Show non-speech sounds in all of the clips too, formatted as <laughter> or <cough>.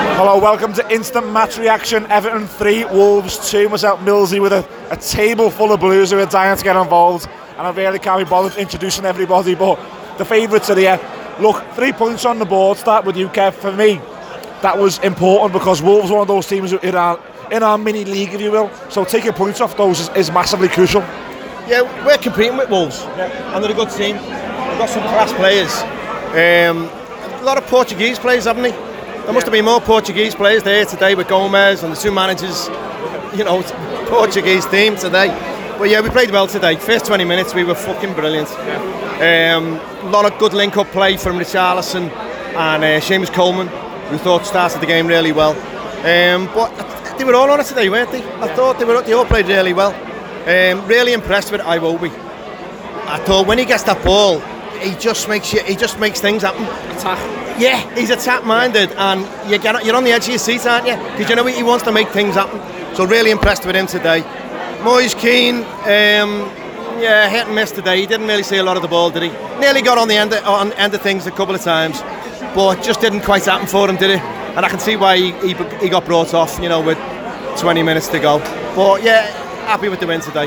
Hello, welcome to Instant Match Reaction. Everton 3, Wolves 2. Myself, Millsy, with a, a table full of blues who are dying to get involved. And I really can't be bothered introducing everybody, but the favourites are here. Look, three points on the board. Start with you, Kev. For me, that was important because Wolves are one of those teams in our, in our mini league, if you will. So taking points off those is, is massively crucial. Yeah, we're competing with Wolves, yeah. and they're a good team. We've got some class players. Um, a lot of Portuguese players, haven't they? There must have been more Portuguese players there today with Gomes and the two managers. You know, Portuguese team today. But yeah, we played well today. First 20 minutes, we were fucking brilliant. Yeah. Um, a lot of good link-up play from Richarlison and uh, Seamus Coleman, who thought started the game really well. Um, but they were all on it today, weren't they? I thought they were. They all played really well. Um, really impressed with Iwobi. I thought when he gets that ball, he just makes you, he just makes things happen. Attack. Yeah, he's attack-minded, and you get, you're on the edge of your seat, aren't you? Because you know he wants to make things happen. So really impressed with him today. Moise Kean, um, yeah, hit and miss today. He didn't really see a lot of the ball, did he? Nearly got on the end of, on end of things a couple of times, but just didn't quite happen for him, did it? And I can see why he, he, he got brought off, you know, with 20 minutes to go. But yeah, happy with the win today.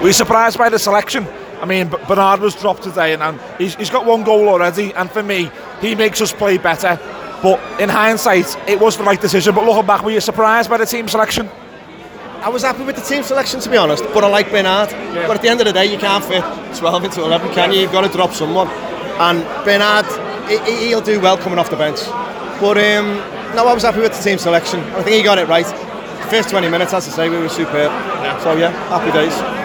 Were you surprised by the selection? I mean, Bernard was dropped today, and, and he's, he's got one goal already. And for me, he makes us play better. But in hindsight, it was the right decision. But looking back, were you surprised by the team selection? I was happy with the team selection, to be honest. But I like Bernard. Yeah. But at the end of the day, you can't fit 12 into 11, can you? You've got to drop someone. And Bernard, he, will do well coming off the bench. But um, no, I was happy with the team selection. I think he got it right. First 20 minutes, as I say, we were superb. Yeah. So yeah, happy days.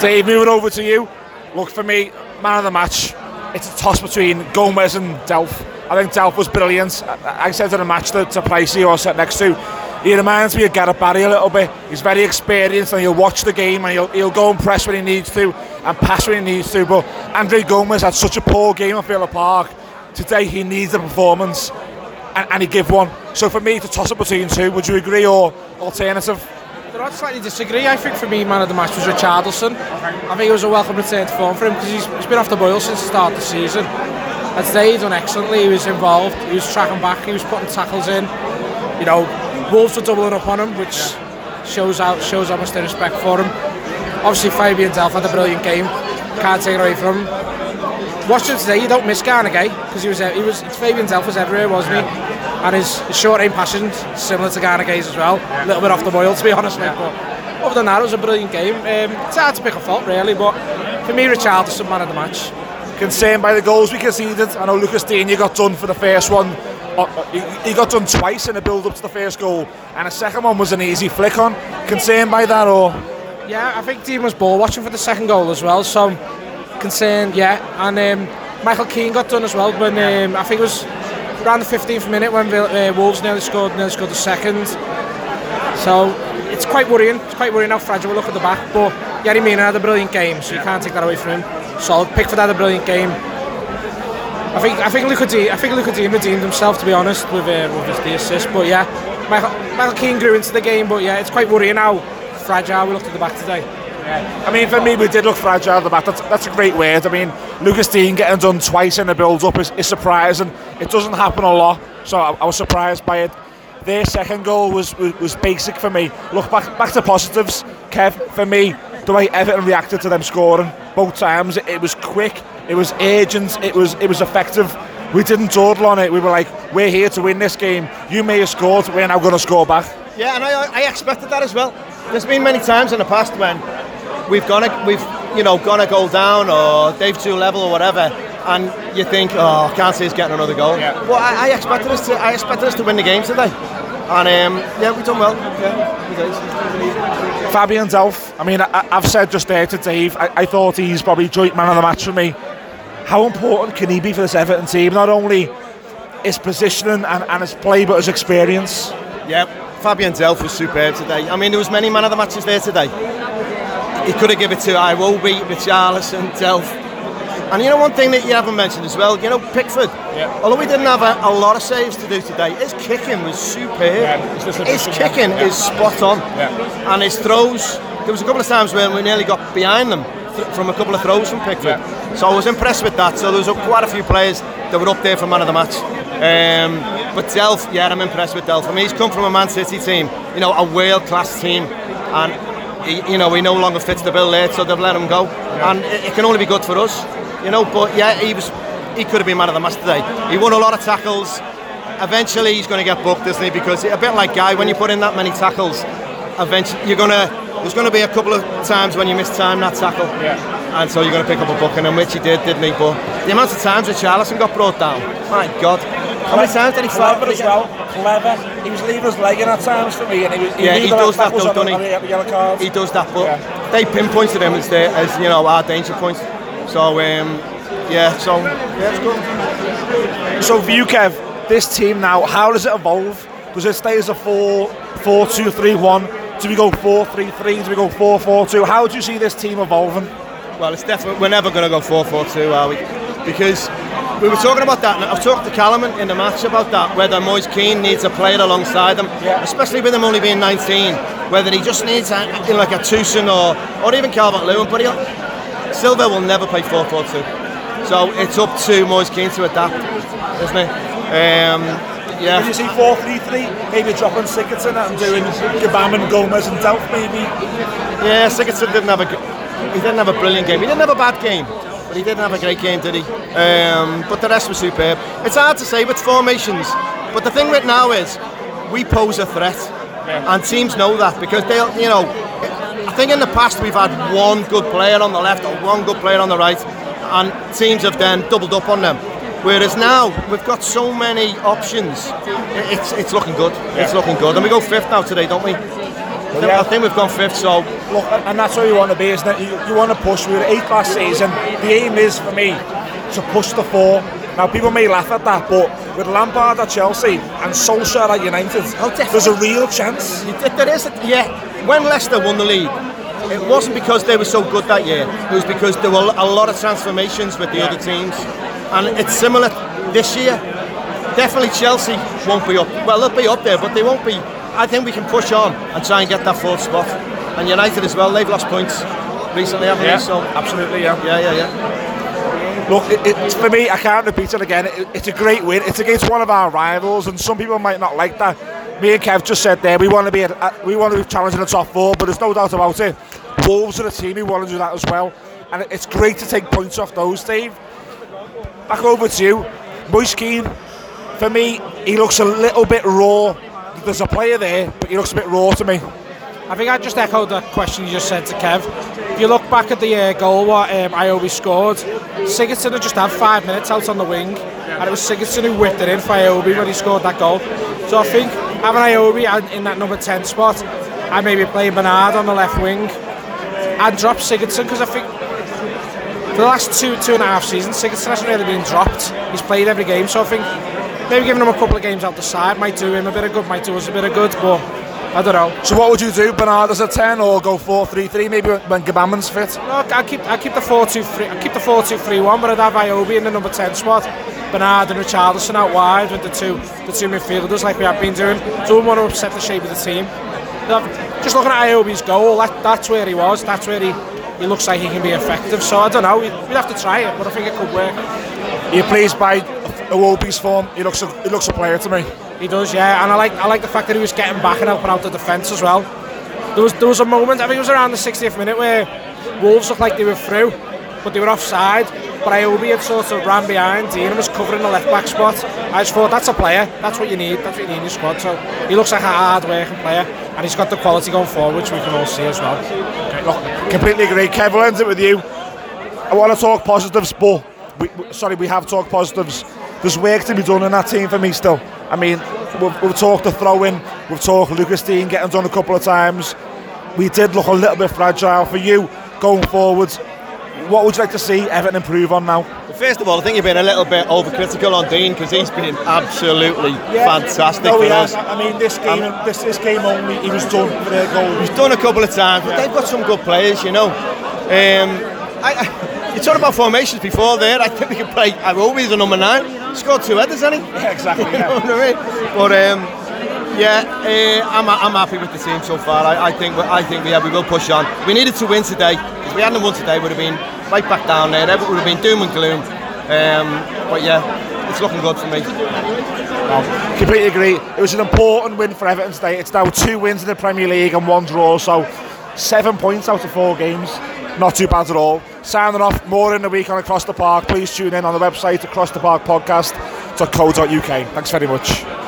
Dave, moving over to you. Look, for me, man of the match, it's a toss between Gomes and Delph. I think Delph was brilliant. I, said in the match to, to Pricey, who I sat next to, he reminds me of Gareth Barry a little bit. He's very experienced and he'll watch the game and he'll, he'll go and press when he needs to and pass when he needs to. But Andre Gomes had such a poor game at Villa Park. Today he needs a performance and, and he gave one. So for me, to toss up between two, would you agree or alternative? I'd slightly disagree. I think for me, man of the match was Richarlison. I think it was a welcome return to form for him because he's, he's been off the boil since the start of the season. And today he done excellently. He was involved. He was tracking back. He was putting tackles in. You know, Wolves were doubling up on him, which shows out shows how much they respect for him. Obviously, Fabian Delph had a brilliant game. Can't take it away from him. Watching today, you don't miss Gana Gueye because he was he was Fabian Delph was everywhere, wasn't he? And his, his short range passions similar to Gueye's as well. A little bit off the boil, to be honest, mate. But other than that, it was a brilliant game. Um, it's hard to pick a fault, really, but for me, Richarlison man of the match. Concerned by the goals we conceded. I know Lucas Digne got done for the first one uh, he got done twice in the build up to the first goal, and the second one was an easy flick on. Concerned by that, or? Yeah, I think Digne was ball watching for the second goal as well, so concerned, yeah. And um, Michael Keane got done as well when um, I think it was around the 15th minute when uh, Wolves nearly scored, nearly scored the second. So it's quite worrying. It's quite worrying how fragile we look at the back. But Yerry Mina had a brilliant game, so you can't take that away from him. Solid. Pickford had a brilliant game. I think I think Luca I think Luca redeemed himself to be honest with uh, with his, the assist. But yeah, Michael, Michael Keane grew into the game. But yeah, it's quite worrying how fragile we looked at the back today. Yeah. I mean, for me, we did look fragile at the back. That's, that's a great word. I mean, Lucas Digne getting done twice in the build-up is, is surprising. It doesn't happen a lot, so I, I was surprised by it. Their second goal was, was, was basic for me. Look back back to positives, Kev. For me, the way Everton reacted to them scoring both times, it, it was quick it was urgent. It was it was effective. We didn't dawdle on it. We were like, we're here to win this game. You may have scored. We're now going to score back. Yeah, and I, I expected that as well. There's been many times in the past when we've gone, we've you know, gone a goal down or Dave two level or whatever, and you think, oh, I can't see us getting another goal. Yeah. Well, I, I expected us to. I expected us to win the game today. And um, yeah, we've done well. Yeah, Fabian Delph, I mean, I, have said just there to Dave, I, I, thought he's probably joint man of the match for me. How important can he be for this Everton team? Not only his positioning and, and his play, but his experience. Yeah, Fabian Delph was superb today. I mean, there was many man of the matches there today. He could have given it to Iwobi, Richarlison, Delph. And you know one thing that you haven't mentioned as well, you know Pickford. Yeah. Although we didn't have a, a, lot of saves to do today, his kicking was superb. Yeah, his kicking yeah. is spot on, and his throws. There was a couple of times when we nearly got behind them th- from a couple of throws from Pickford. So I was impressed with that. So there was a, quite a few players that were up there for man of the match. Um, but Delph, yeah, I'm impressed with Delph. I mean, he's come from a Man City team, you know, a world-class team, and he, you know he no longer fits the bill there, so they've let him go, and it, it can only be good for us, you know. But yeah, he was, he could have been man of the match today. He won a lot of tackles. Eventually, he's going to get booked, isn't he? Because a bit like Gueye, when you put in that many tackles, eventually you're gonna. There's going to be a couple of times when you miss time that tackle, Yeah. and so you're going to pick up a booking, and which he did, didn't he? But the amount of times that Charlison got brought down, my God, how many times did he fall? Clever as well. Clever. He was leaving his leg in at times for me, and he was. Yeah, knew he does that was though, doesn't he? on the yellow card. He does that, but Yeah. they pinpointed him as the, as you know our danger point. So um, yeah, so yeah, it's good. So for you, Kev, this team now, how does it evolve? Does it stay as a 4 4 2 3 1? Do we go 4 3 3? Do we go 4 4 2? How do you see this team evolving? Well, it's definitely we're never going to go 4-4-2, are we? Because we were talking about that. And I've talked to Callum in the match about that. Whether Moise Kean needs a player alongside him, Yeah. especially with him only being 19. Whether he just needs a, you know, like a Tosun or or even Calvert Lewin, but he'll, Silva will never play 4-4-2. So it's up to Moise Kean to adapt, isn't it? Um, yeah. Can you see 4 3 3? Maybe dropping Sigurdsson and doing Gbamin and Gomes and Delph, maybe? Yeah, Sigurdsson didn't have a he didn't have a brilliant game. He didn't have a bad game, but he didn't have a great game, did he? Um, but the rest was superb. It's hard to say with formations, but the thing with now is we pose a threat, and teams know that because they'll, you know, I think in the past we've had one good player on the left or one good player on the right, and teams have then doubled up on them. Whereas now we've got so many options, it's it's looking good. It's looking good, and we go fifth now today, don't we? I think- I think we've gone fifth, so Look, and that's where you want to be, isn't it? You, you want to push. We were eighth last season. The aim is for me to push the four. Now, people may laugh at that, but with Lampard at Chelsea and Solskjaer at United, Oh, there's a real chance. There is, a, yeah. When Leicester won the league, it wasn't because they were so good that year. It was because there were a lot of transformations with the Yeah. other teams, and it's similar this year. Definitely Chelsea won't be up. Well, they'll be up there, but they won't be. I think we can push on and try and get that fourth spot. And United as well. They've lost points recently, haven't they? So absolutely, yeah. yeah, yeah, yeah. Look, it, it, for me, I can't repeat it again. It, it's a great win. It's against one of our rivals, and some people might not like that. Me and Kev just said there we want to be at, at- we want to be challenging the top four, but there's no doubt about it. Wolves are a team who want to do that as well, and it- it's great to take points off those, Dave. Back over to you, Moise Kean. For me, he looks a little bit raw. There's a player there, but he looks a bit raw to me. I think I just echoed that question you just said to Kev. If you look back at the uh, goal what um, Iwobi scored, Sigurdsson had just had five minutes out on the wing, and it was Sigurdsson who whipped it in for Iwobi when he scored that goal. So I think having Iwobi in that number 10 spot, and maybe playing Bernard on the left wing, and drop Sigurdsson because I think for the last two, two and a half seasons, Sigurdsson hasn't really been dropped. He's played every game, so I think maybe giving him a couple of games out the side might do him a bit of good, might do us a bit of good, but I don't know. So what would you do, Bernard as a 10 or go 4-3-3 maybe when Gbamin's fit? No, I keep I keep the four two three I keep the four two three one, but I'd have Iwobi in the number ten spot, Bernard and Richarlison out wide with the two the two midfielders like we have been doing. So we want to upset the shape of the team. Just looking at Iwobi's goal, that, that's where he was. That's where he, he looks like he can be effective. So I don't know. We'd, we'd have to try it, but I think it could work. Are you pleased by Iwobi's form? He looks a, he looks a player to me. He does, yeah, and I like I like the fact that he was getting back and helping out the defence as well. There was there was a moment, I think it was around the 60th minute, where Wolves looked like they were through, but they were offside. But Iwobi had sort of ran behind Digne was covering the left back spot. I just thought that's a player, that's what you need, that's what you need in your squad. So he looks like a hard working player, and he's got the quality going forward, which we can all see as well. Look, completely agree. Kev, end it with you. I want to talk positives, but we- sorry, we have talked positives. There's work to be done in that team for me still. I mean, we've, we've talked the throw in, we've talked Lucas Digne getting done a couple of times. We did look a little bit fragile for you going forward. What would you like to see Everton improve on now? First of all, I think you've been a little bit overcritical on Digne because he's been absolutely fantastic No, for us. I mean, this game, this, this game only, he was done for their goal. He's done a couple of times, but they've got some good players, you know. Um, I, I, you talked about formations before there. I think we can play Iwobi as a number nine. Scored two headers, hasn't he? <laughs> Yeah, exactly. You know I mean? But um, yeah, uh, I'm, I'm happy with the team so far. I, I think I think yeah, we will push on. We needed to win today. If we hadn't won today, would have been right back down there. It would have been doom and gloom. Um, but yeah, it's looking good for me. Completely agree. It was an important win for Everton today. It's now two wins in the Premier League and one draw, so seven points out of four games. Not too bad at all. Signing off more in the week on Across the Park. Please tune in on the website acrosstheparkpodcast.co.uk. Thanks very much.